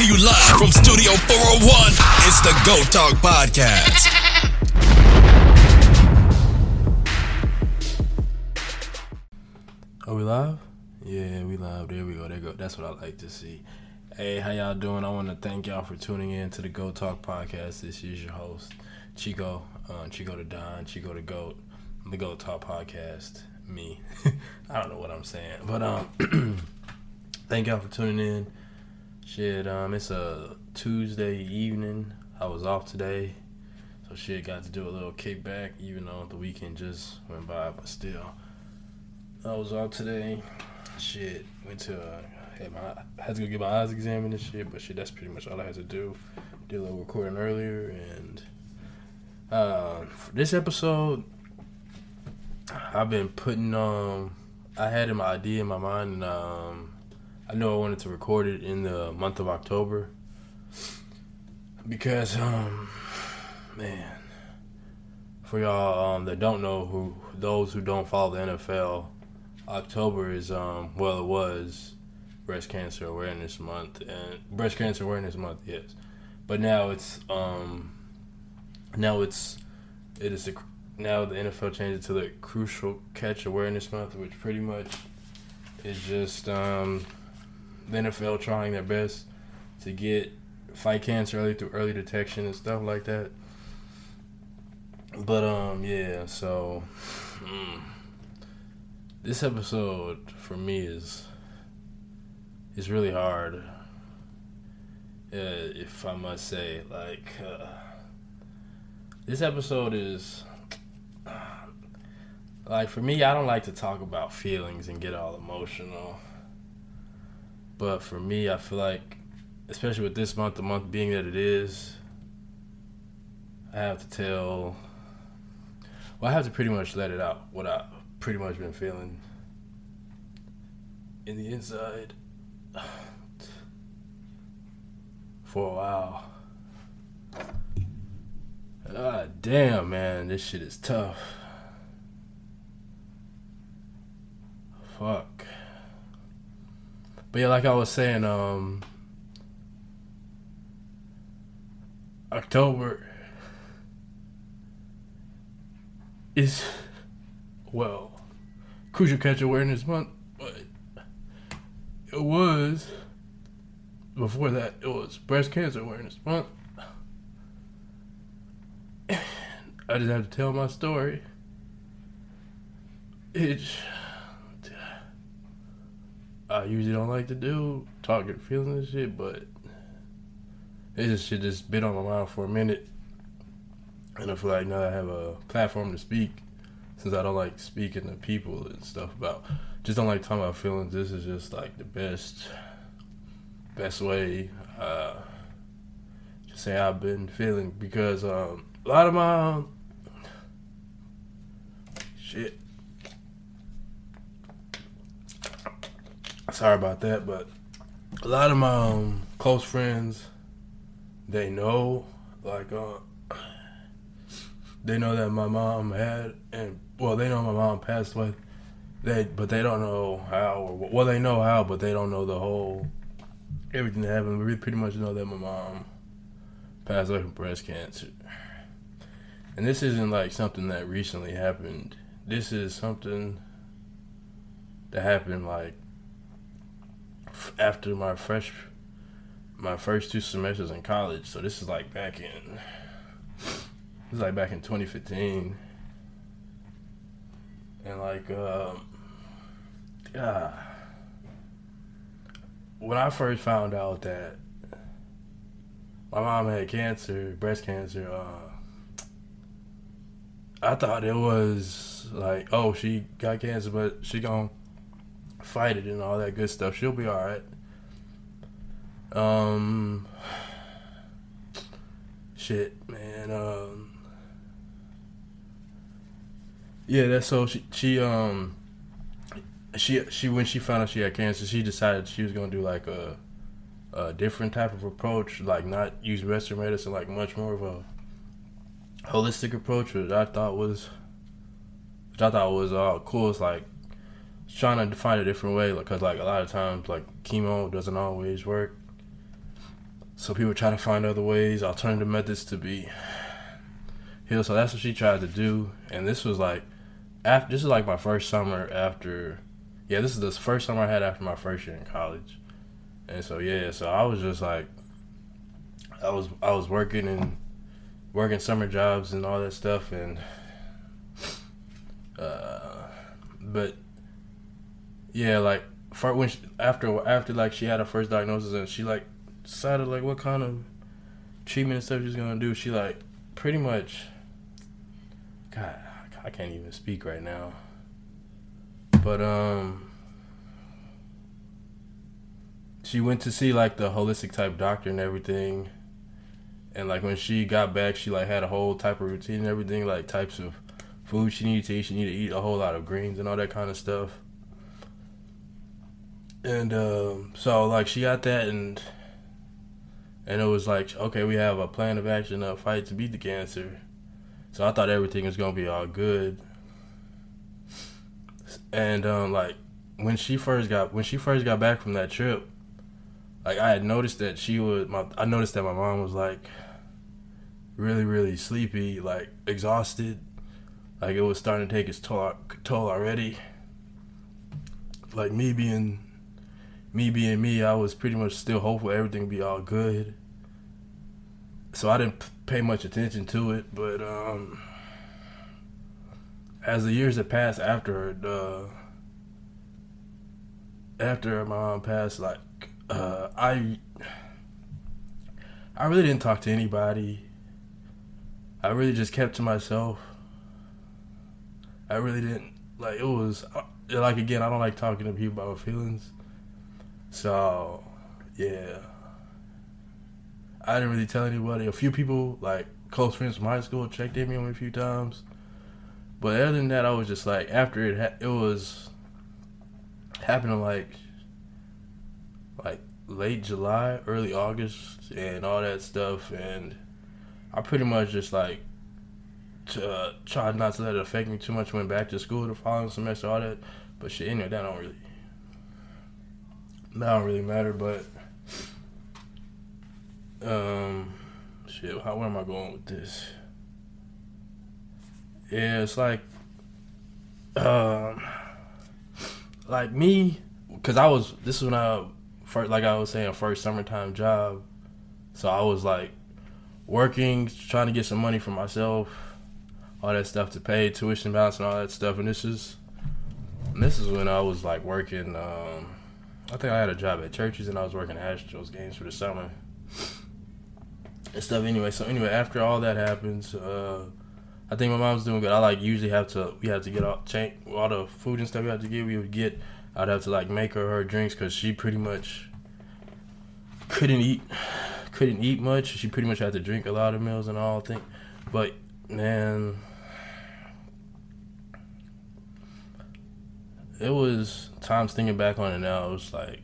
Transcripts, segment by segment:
to you live from Studio 401. It's the Go Talk Podcast. Are we live? Yeah, we live. There we go. There go. That's what I like to see. Hey, how y'all doing? I want to thank y'all for tuning in to the Go Talk podcast. This is your host, Chico, uh, Chico the Don, Chico the Goat, the Go Talk podcast. Me, I don't know what I'm saying, but um, thank y'all for tuning in. Shit, um, it's a Tuesday evening. I was off today, so shit, got to do a little kickback, even though the weekend just went by, but still. I was out today. Shit, went to uh, had my had to go get my eyes examined and shit. But shit, that's pretty much all I had to do. Did a little recording earlier, and uh, for this episode, I've been putting um, I had an idea in my mind, and um, I know I wanted to record it in the month of October because um, man, for y'all um that don't know who those who don't follow the NFL October is um well it was breast cancer awareness month and breast cancer awareness month yes. But now it's um now it's it is a, now the NFL changed it to the crucial catch awareness month which pretty much is just um the NFL trying their best to get fight cancer early through early detection and stuff like that but um yeah so mm, this episode for me is is really hard. Uh, if I must say, like uh, this episode is like for me. I don't like to talk about feelings and get all emotional. But for me, I feel like, especially with this month, the month being that it is, I have to tell. Well, I have to pretty much let it out. What I've pretty much been feeling in the inside for a while. Ah, damn, man, this shit is tough. Fuck. But yeah, like I was saying, um, October is well, Crucial Catch Awareness Month, but it was before that it was Breast Cancer Awareness Month. I just have to tell my story. It's I usually don't like to do talking feelings and shit, but it just shit just been on my mind for a minute, and I feel like now I have a platform to speak since I don't like speaking to people and stuff about just don't like talking about feelings. This is just like the best best way uh to say I've been feeling because um a lot of my shit sorry about that but a lot of my um, close friends they know like uh they know that my mom had and well they know my mom passed away. They but they don't know how or well they know how but they don't know the whole everything that happened. We pretty much know that my mom passed away from breast cancer. And this isn't like something that recently happened. This is something that happened like after my fresh my first two semesters in college. So this is like back in this is like back in 2015 and like um yeah. When i first found out that my mom had cancer breast cancer uh i thought it was like oh she got cancer but she gonna fight it and all that good stuff she'll be all right um shit man um yeah, that's so she she um she she when she found out she had cancer, she decided she was gonna do like a a different type of approach, like not use Western medicine, like much more of a holistic approach, which I thought was which I thought was uh cool. It's like trying to find a different way, because like a lot of times like chemo doesn't always work. So people try to find other ways, alternative methods to be healed. So that's what she tried to do. And this was like after this is like my first summer after yeah, this is the first summer I had after my first year in college. And so yeah, so I was just like I was I was working and working summer jobs and all that stuff and uh but yeah, like for when she, after after like she had her first diagnosis and she like decided like what kind of treatment and stuff she's gonna do, she like pretty much God I can't even speak right now. But um she went to see like the holistic type doctor and everything. And like when she got back she like had a whole type of routine and everything, like types of food she needed to eat. She needed to eat a whole lot of greens and all that kind of stuff. And um, so like she got that and and it was like, okay, we have a plan of action, a fight to beat the cancer. So I thought everything was gonna be all good. And um, like when she first got when she first got back from that trip, like I had noticed that she was my I noticed that my mom was like really really sleepy, like exhausted, like it was starting to take its toll toll already. Like me being me being me, I was pretty much still hopeful everything be all good. So I didn't pay much attention to it, but um, as the years have passed after the after my mom passed, like uh, I I really didn't talk to anybody. I really just kept to myself. I really didn't like it was like again. I don't like talking to people about feelings. So, yeah. I didn't really tell anybody. A few people, like close friends from high school, checked in me on me a few times. But other than that, I was just like, after it, ha- it was happening like, like late July, early August, and all that stuff, and I pretty much just like uh, tried not to let it affect me too much. Went back to school the following semester, all that. But shit, anyway, that don't really that don't really matter, but um, shit. How where am I going with this? Yeah, it's like, um, like me, cause I was. This is when I first, like I was saying, first summertime job. So I was like working, trying to get some money for myself, all that stuff to pay tuition balance and all that stuff. And this is, and this is when I was like working. Um, I think I had a job at Church's and I was working at Astros games for the summer and stuff. Anyway, so anyway, after all that happens, uh, I think my mom's doing good. I like usually have to we have to get all change all the food and stuff we have to get. We would get. I'd have to like make her her drinks because she pretty much couldn't eat couldn't eat much. She pretty much had to drink a lot of meals and all. I think, but man. It was times thinking back on it now. It was like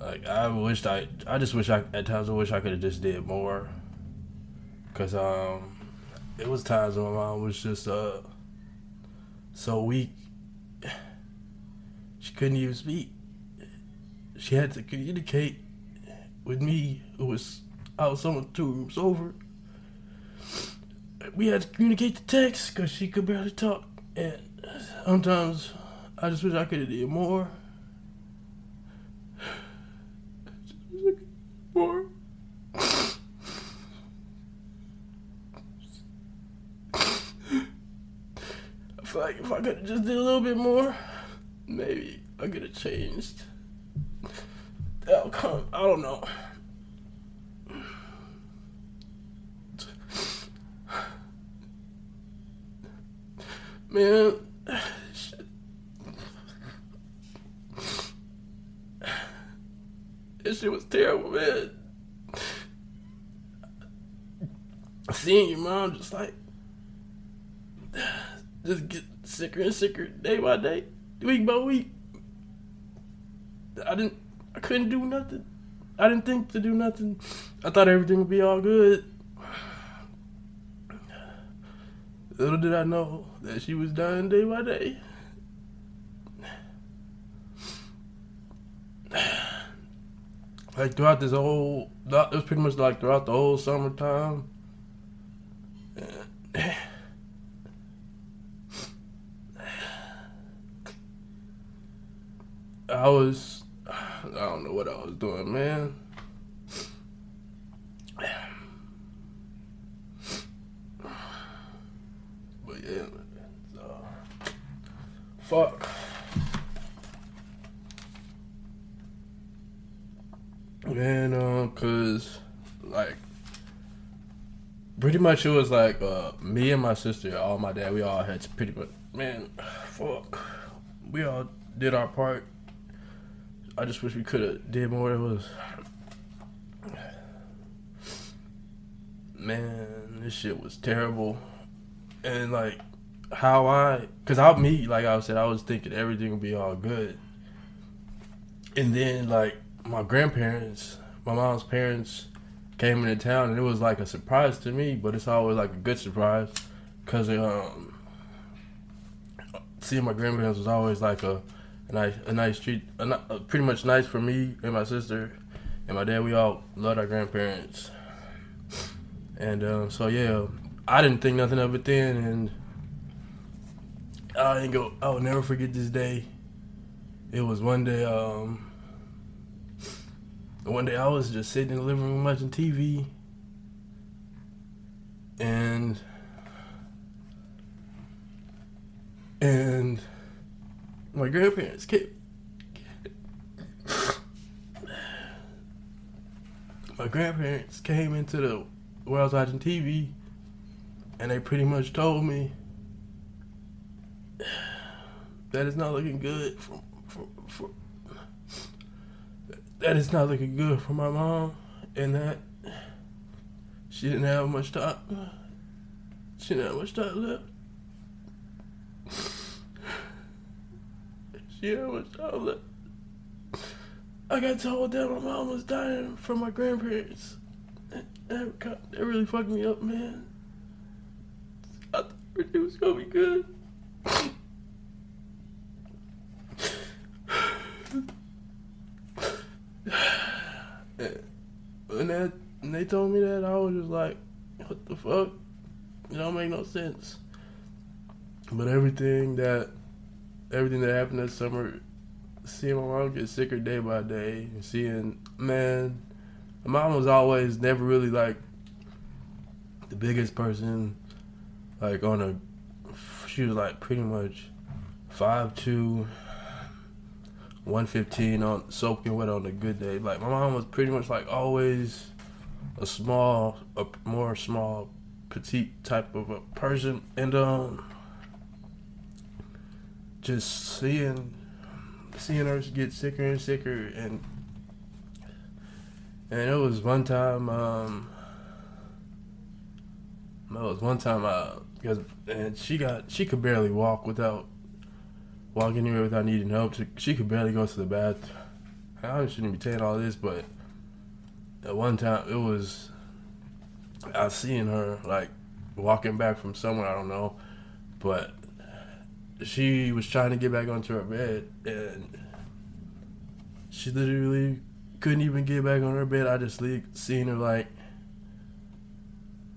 Like I wished I, I just wish I at times I wish I could have just did more. Cause um, it was times when my mom was just uh, so weak. She couldn't even speak. She had to communicate with me, who was I was someone two rooms over. We had to communicate the text because she could barely talk, and sometimes I just wish I could have did more. more. I feel like if I could have just did a little bit more, maybe I could have changed the outcome. I don't know. Man. This shit was terrible, man. Seeing your mom just like just get sicker and sicker day by day, week by week. I didn't I couldn't do nothing. I didn't think to do nothing. I thought everything would be all good. Little did I know that she was dying day by day. like throughout this whole, it was pretty much like throughout the whole summertime. I was, I don't know what I was doing, man. But yeah, so, fuck. Man, um, cause like pretty much it was like uh, me and my sister, all my dad, we all had pretty much man, fuck. We all did our part. I just wish we could have did more. It was man, this shit was terrible. And like how I, cause I me like I said, I was thinking everything would be all good. And then like my grandparents, my mom's parents came into town, and it was like a surprise to me. But it's always like a good surprise, cause um, seeing my grandparents was always like a, a nice a nice treat, a, a pretty much nice for me and my sister and my dad. We all loved our grandparents, and um, so yeah, I didn't think nothing of it then, and I didn't go. I will never forget this day. It was one day. Um, one day I was just sitting in the living room watching TV, and and my grandparents came. My grandparents came into the where I was watching TV, and they pretty much told me that it's not looking good for for, for that it's not looking good for my mom, and that she didn't have much time. She didn't have much time left. She didn't have much time left. I got told that my mom was dying from my grandparents. That, that really fucked me up, man. I thought everything was gonna be good. and that and they told me that I was just like, what the fuck? It don't make no sense. But everything that everything that happened that summer, seeing my mom get sicker day by day, and seeing man, my mom was always never really like the biggest person, like on a. She was like pretty much five two 115 on soaking wet on a good day. Like my mom was pretty much like always a small, a more small, petite type of a person, and um, just seeing seeing her get sicker and sicker, and and it was one time, um, it was one time, uh, because and she got she could barely walk without walking anywhere without needing help. She could barely go to the bathroom. I shouldn't be saying all this, but at one time it was I seeing her like walking back from somewhere I don't know, but she was trying to get back onto her bed and she literally couldn't even get back on her bed. I just seen her like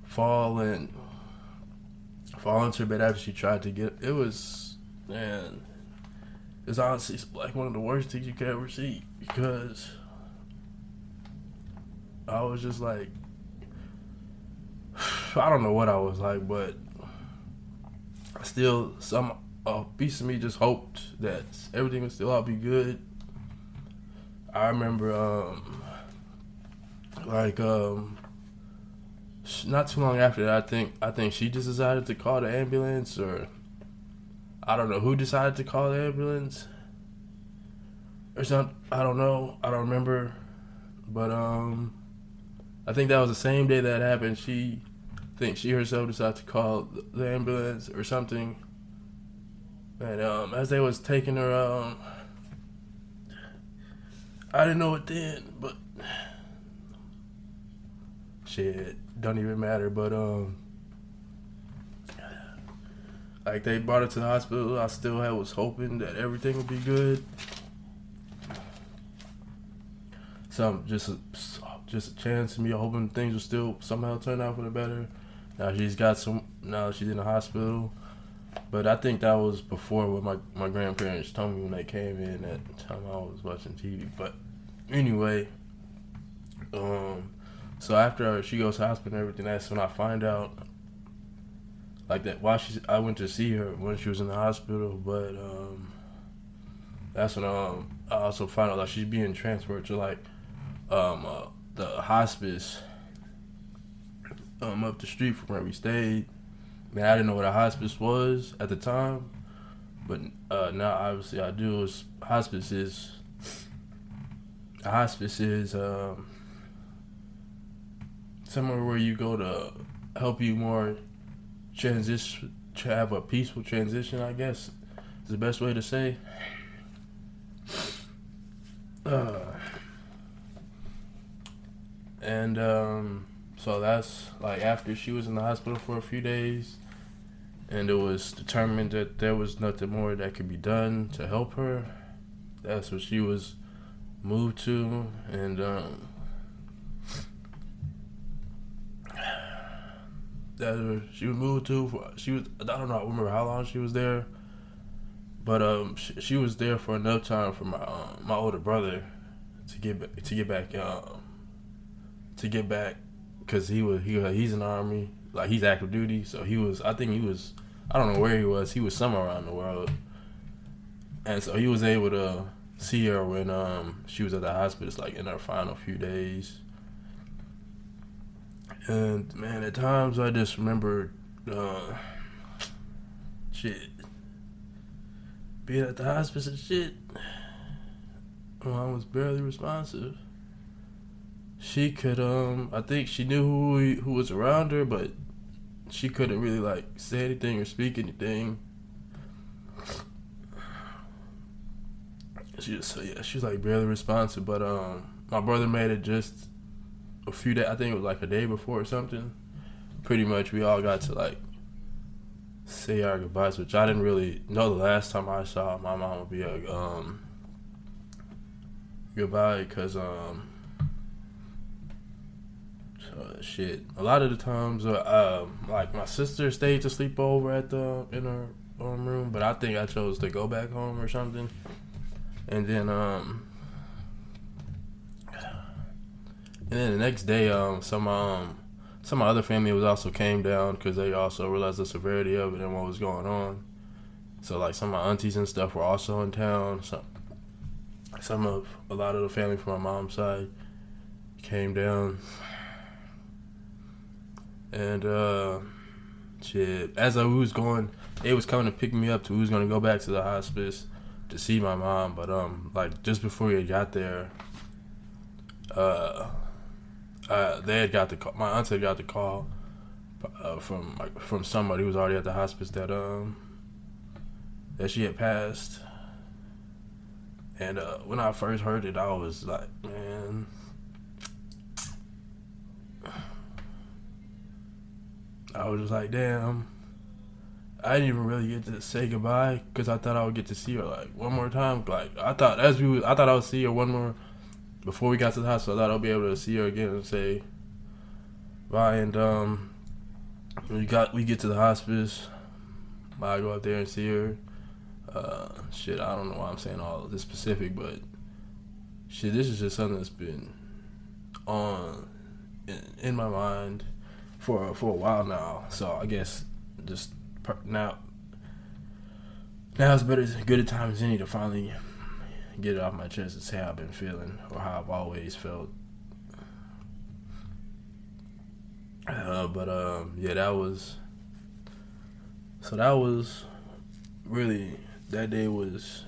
fall and fall into her bed after she tried to get. It was man it's honestly like one of the worst things you could ever see because I was just like, I don't know what I was like, but still, some a piece of me just hoped that everything would still all be good. I remember, um, like, um, not too long after that, I think I think she just decided to call the ambulance or I don't know who decided to call the ambulance or something. I don't know. I don't remember. But um, I think that was the same day that happened. She, I think she herself decided to call the ambulance or something. And um, as they was taking her, um, I didn't know it then, but shit, don't even matter. But um, like they brought her to the hospital. I still had was hoping that everything would be good. some just just a chance to me hoping things will still somehow turn out for the better. Now she's got some. Now she's in the hospital, but I think that was before what my my grandparents told me when they came in at the time I was watching TV. But anyway, um, so after she goes to hospital and everything, that's when I find out. Like that, while she, I went to see her when she was in the hospital, but um, that's when um, I also found out that she's being transferred to like um, the hospice um, up the street from where we stayed. Man, I didn't know what a hospice was at the time, but uh, now obviously I do. Is hospice is a hospice is um, somewhere where you go to help you more transition to have a peaceful transition. I guess is the best way to say. Uh, and um, so that's like after she was in the hospital for a few days, and it was determined that there was nothing more that could be done to help her. That's what she was moved to, and um, that she was moved to. For, she was I don't know. I remember how long she was there, but um, she, she was there for enough time for my um, my older brother to get to get back um, to get back because he was he he's in the army like he's active duty so he was I think he was I don't know where he was he was somewhere around the world. And so he was able to see her when um she was at the hospital like in her final few days. And man at times I just remember uh shit. Being at the hospice and shit mom was barely responsive she could um I think she knew who who was around her, but she couldn't really like say anything or speak anything. She just so yeah, she was like barely responsive. But um my brother made it just a few days I think it was like a day before or something. Pretty much we all got to like say our goodbyes, which I didn't really know the last time I saw my mom would be a um goodbye because um uh, shit. A lot of the times, uh, um, like my sister stayed to sleep over at the in her room, but I think I chose to go back home or something. And then, um, and then the next day, um, some um, some of my other family was also came down because they also realized the severity of it and what was going on. So like some of my aunties and stuff were also in town. Some some of a lot of the family from my mom's side came down and uh, shit, as I was going, they was coming to pick me up to. We was gonna go back to the hospice to see my mom, but um, like just before we got there, uh, uh, they had got the call. My aunt had got the call uh, from like, from somebody who was already at the hospice that um that she had passed. And uh, when I first heard it, I was like, man, I was just like, damn. I didn't even really get to say goodbye because I thought I would get to see her like one more time. Like I thought as we, was, I thought I would see her one more before we got to the hospital. I thought I'd be able to see her again and say bye. And um, we got we get to the hospice. I go out there and see her. Uh, shit, I don't know why I'm saying all this specific, but shit, this is just something that's been on in, in my mind for for a while now. So I guess just now now it's better good a time as any to finally get it off my chest and say how I've been feeling or how I've always felt. Uh, but um, yeah, that was so that was really that day was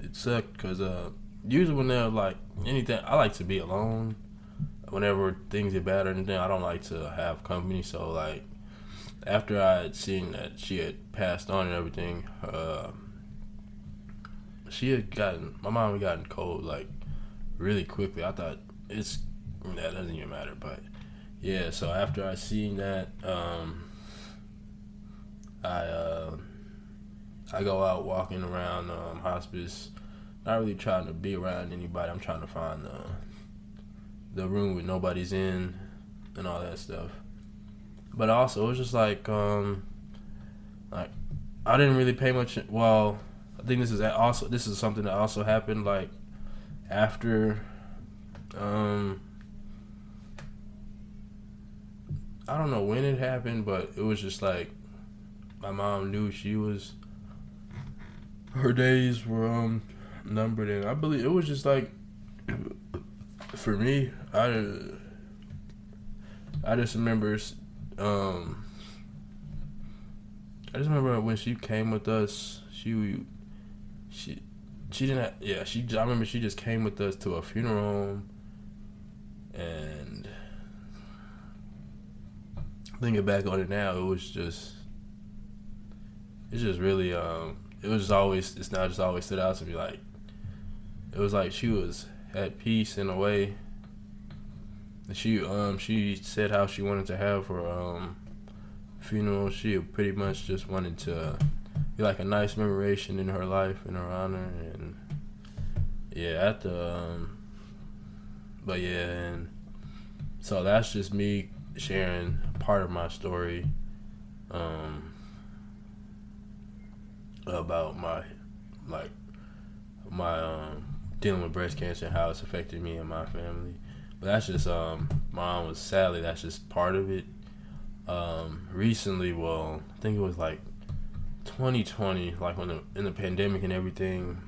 it sucked because uh, usually when they're like anything, I like to be alone whenever things get bad or anything, I don't like to have company. So like after I had seen that she had passed on and everything, uh, she had gotten my mom had gotten cold like really quickly. I thought it's that doesn't even matter, but yeah. So after I seen that, um, I uh, I go out walking around um, hospice, not really trying to be around anybody. I'm trying to find uh, the room with nobody's in and all that stuff. But also, it was just like, um, like I didn't really pay much. Well, I think this is also this is something that also happened like after, um, I don't know when it happened, but it was just like my mom knew she was her days were um numbered, and I believe it was just like for me, I I just remember um I just remember when she came with us, she she she didn't have, yeah she I remember she just came with us to a funeral and thinking back on it now, it was just it's just really um it was just always it's not just always stood out to me like it was like she was at peace in a way. She um she said how she wanted to have her um funeral. She pretty much just wanted to be like a nice commemoration in her life in her honor and yeah at the um, but yeah and so that's just me sharing part of my story um about my like my um dealing with breast cancer how it's affected me and my family. But that's just um my mom was sadly that's just part of it. Um recently, well, I think it was like 2020, like when the in the pandemic and everything.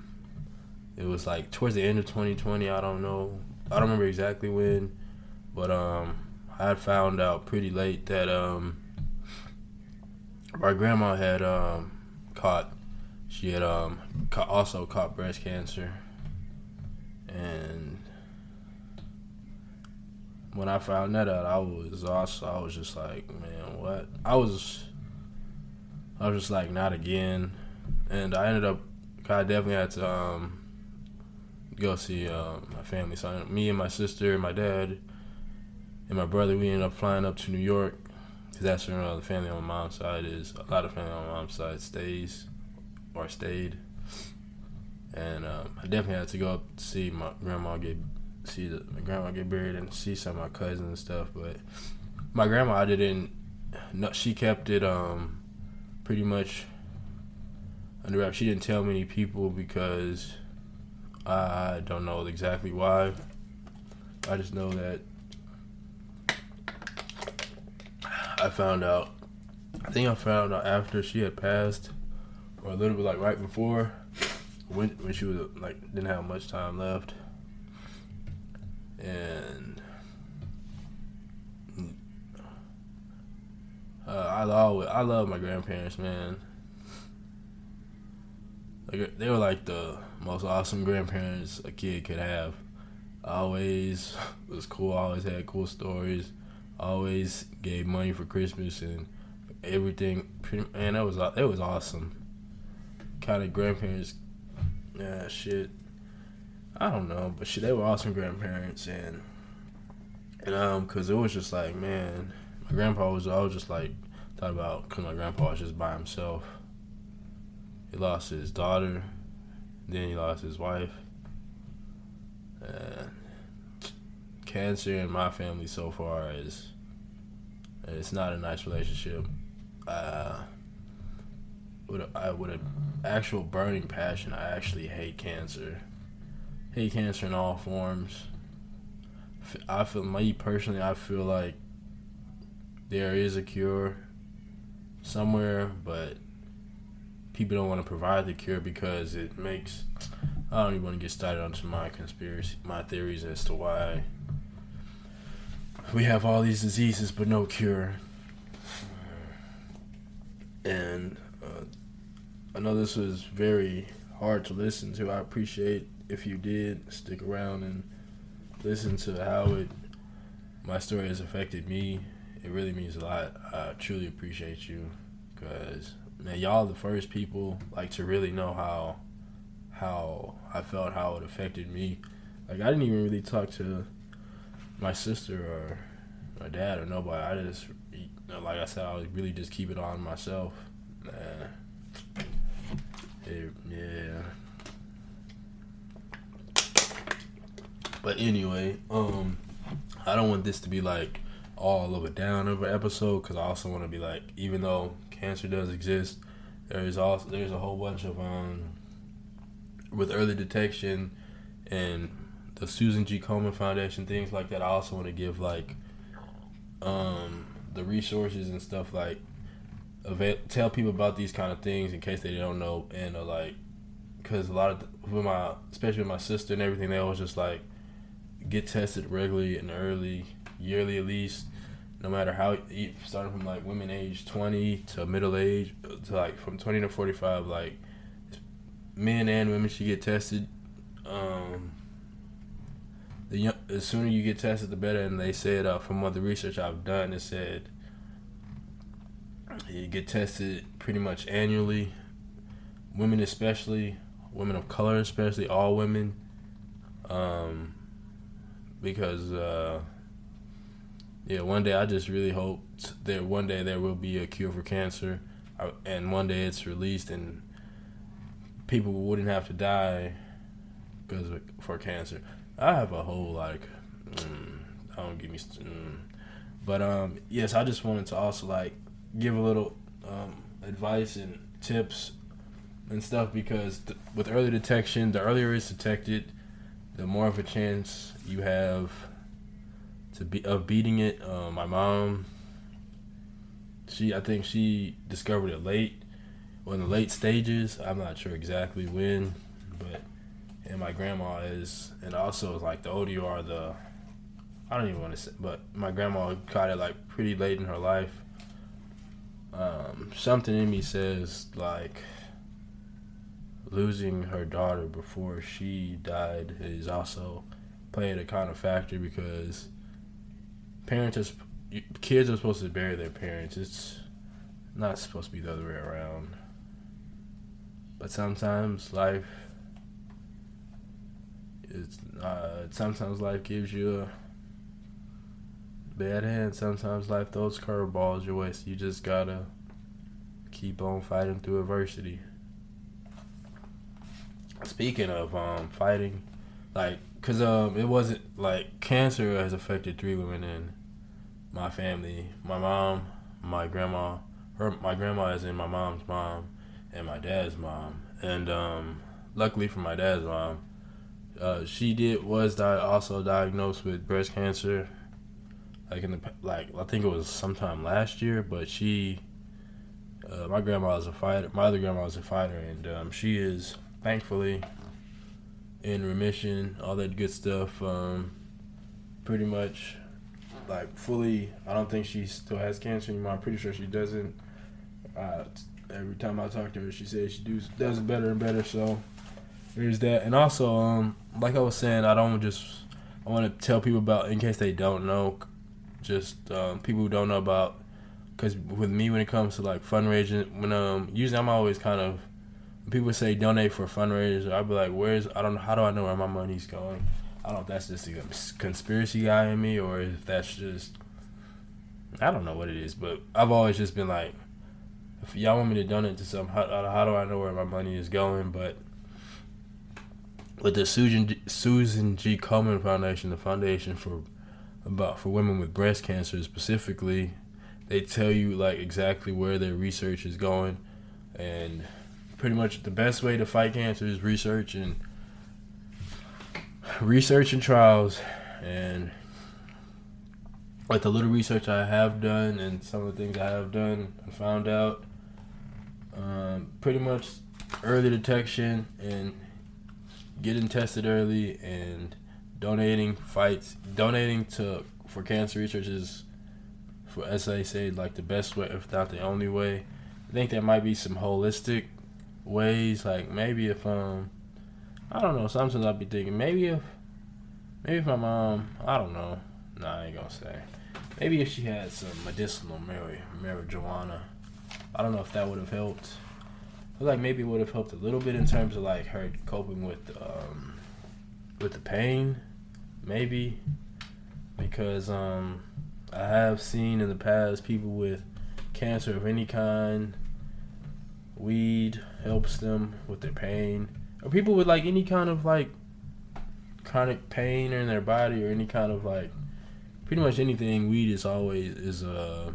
It was like towards the end of 2020. I don't know. I don't remember exactly when, but um, I found out pretty late that um, my grandma had um, caught. She had um, also caught breast cancer, and when I found that out, I was also I was just like, man, what? I was I was just like, not again. And I ended up, I definitely had to um, go see uh, my family. So me and my sister and my dad and my brother, we ended up flying up to New York because that's where uh, the family on my mom's side is. A lot of family on my mom's side stays or stayed and um, I definitely had to go up to see my grandma get see the, my grandma get buried and see some of my cousins and stuff. But my grandma, I didn't. No, she kept it um, pretty much under wraps. She didn't tell many people because I don't know exactly why. I just know that I found out. I think I found out after she had passed, or a little bit like right before when when she was like didn't have much time left, and uh, I always I love my grandparents, man. Like they were like the most awesome grandparents a kid could have. Always was cool. Always had cool stories. Always gave money for Christmas and everything. Man, that was that was awesome. Kind of grandparents yeah, shit. I don't know, but shit, they were awesome grandparents, and and um, cause it was just like, man, my grandpa was. I was just like thought about, cause my grandpa was just by himself. He lost his daughter, then he lost his wife. And cancer in my family so far is it's not a nice relationship. Uh, with a, I, with an actual burning passion, I actually hate cancer. Hate cancer in all forms. I feel me personally. I feel like there is a cure somewhere, but people don't want to provide the cure because it makes. I don't even want to get started onto my conspiracy, my theories as to why we have all these diseases but no cure. And I know this was very hard to listen to. I appreciate if you did stick around and listen to how it my story has affected me. It really means a lot. I truly appreciate you because man, y'all the first people like to really know how how I felt, how it affected me. Like I didn't even really talk to my sister or my dad or nobody. I just, like I said, I was really just keep it on myself. Yeah. But anyway, um, I don't want this to be like all of a down of an episode because I also want to be like, even though cancer does exist, there is also there's a whole bunch of um with early detection and the Susan G. Komen Foundation things like that. I also want to give like um the resources and stuff like avail- tell people about these kind of things in case they don't know and uh, like because a lot of with my especially with my sister and everything they always just like get tested regularly and early yearly at least no matter how starting from like women age 20 to middle age to like from 20 to 45 like men and women should get tested um the young, the sooner you get tested the better. And they said uh, from what the research i've done it said you get tested pretty much annually women especially women of color especially all women um because uh yeah, one day I just really hope that one day there will be a cure for cancer, and one day it's released and people wouldn't have to die because for cancer. I have a whole like, mm, I don't give me, mm. but um, yes, I just wanted to also like give a little um, advice and tips and stuff because th- with early detection, the earlier it's detected, the more of a chance you have to be of beating it. Um, my mom, she I think she discovered it late, or in the late stages. I'm not sure exactly when, but and my grandma is, and also like the older you are, the I don't even want to say, but my grandma caught it like pretty late in her life. Um, something in me says like losing her daughter before she died is also playing a kind of factor because parents are kids are supposed to bury their parents. It's not supposed to be the other way around. But sometimes life it's uh, sometimes life gives you a bad hand. Sometimes life throws curveballs your way. So you just gotta keep on fighting through adversity. Speaking of um, fighting, like Cause um, it wasn't like cancer has affected three women in my family. My mom, my grandma, her my grandma is in my mom's mom, and my dad's mom. And um, luckily for my dad's mom, uh, she did was di- also diagnosed with breast cancer. Like in the like I think it was sometime last year, but she, uh, my grandma was a fighter. My other grandma was a fighter, and um, she is thankfully in remission, all that good stuff. Um, pretty much, like fully. I don't think she still has cancer anymore. I'm pretty sure she doesn't. Uh, every time I talk to her, she says she does does better and better. So there's that. And also, um, like I was saying, I don't just. I want to tell people about in case they don't know, just um, people who don't know about. Because with me, when it comes to like fundraising, when um usually I'm always kind of people say donate for fundraisers, I'd be like, where's I don't know how do I know where my money's going? I don't know if that's just a conspiracy guy in me or if that's just I don't know what it is, but I've always just been like, if y'all want me to donate to something, how, how do I know where my money is going? But with the Susan G, Susan G. Komen Foundation, the foundation for about for women with breast cancer specifically, they tell you like exactly where their research is going, and pretty much the best way to fight cancer is research and research and trials. And like the little research I have done and some of the things I have done and found out um, pretty much early detection and getting tested early and donating fights donating to for cancer research is for as I say like the best way if not the only way I think there might be some holistic ways. Like maybe if um, I don't know. Sometimes I'll be thinking maybe if maybe if my mom, I don't know. Nah, I ain't gonna say. Maybe if she had some medicinal mar- marijuana, I don't know if that would have helped. I feel like maybe it would have helped a little bit in terms of like her coping with um, with the pain, maybe because um, I have seen in the past people with cancer of any kind weed helps them with their pain, or people with like any kind of like chronic pain in their body or any kind of like pretty much anything. Weed is always is a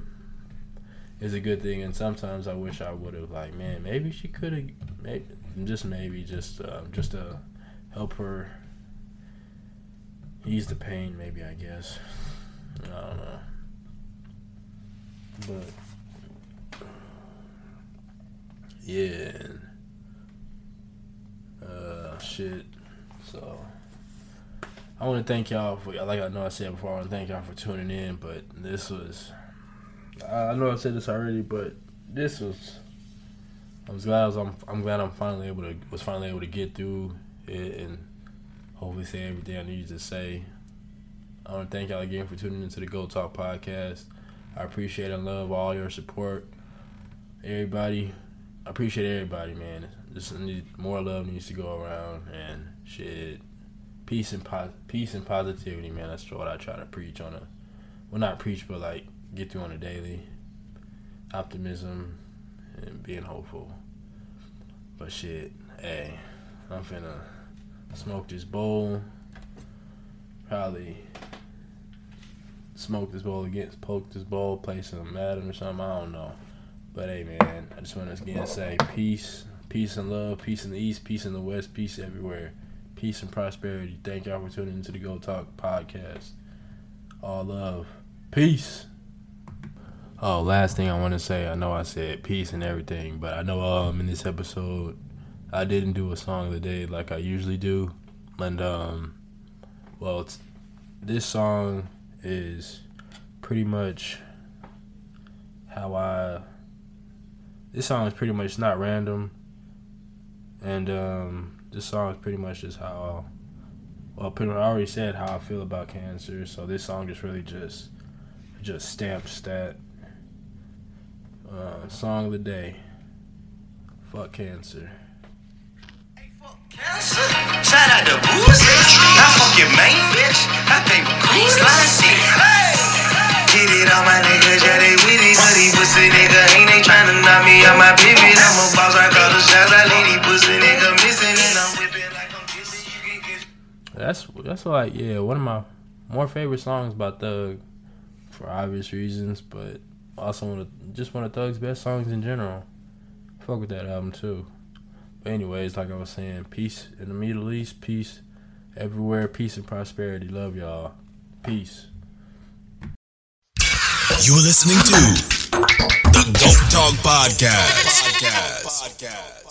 is a good thing, and sometimes I wish I would have like, man, maybe she could have, maybe just maybe just uh, just to help her ease the pain. Maybe I guess I don't know, but yeah, uh, shit. So I want to thank y'all for like I know I said before. I want to thank y'all for tuning in, but this was I know I said this already, but this was I was glad I was, I'm, I'm glad I'm finally able to was finally able to get through it and hopefully say everything I needed to say. I want to thank y'all again for tuning into the Goat Talk podcast. I appreciate and love all your support. Everybody, I appreciate everybody, man. Just need more love needs to go around and shit. Peace and po- peace and positivity, man. That's what I try to preach on a, well, not preach, but like get through on a daily. Optimism and being hopeful. But shit, hey, I'm finna smoke this bowl. Probably smoke this bowl again, poke this bowl, play some Madden or something. I don't know. But hey, man, I just want to again say peace, peace and love, peace in the east, peace in the west, peace everywhere, peace and prosperity. Thank y'all for tuning into the Goat Talk podcast. All love, peace. Oh, last thing I want to say, I know I said peace and everything, but I know um in this episode I didn't do a song of the day like I usually do, and um, well, this song is pretty much how I. This song is pretty much not random, and um, this song is pretty much just how. Well, pretty much I already said how I feel about cancer, so this song just really just just stamps that uh, song of the day. Fuck cancer. Cancer. Shout out to Boosie. I fuck your main bitch. I pay for cool slime shit. Get it on my niggas, yeah, they with it. But these pussy nigga ain't they tryna knock me out my pivot. I'm a boss, I call the shots. I leave these pussy nigga missing. And I'm whipping like I'm kissing. You can get That's that's like yeah, one of my more favorite songs by Thug, for obvious reasons, but also one of just one of Thug's best songs in general. Fuck with that album too. But anyways, like I was saying, peace in the Middle East, peace everywhere, peace and prosperity. Love y'all. Peace. You're listening to the Goat Talk Podcast. Podcast.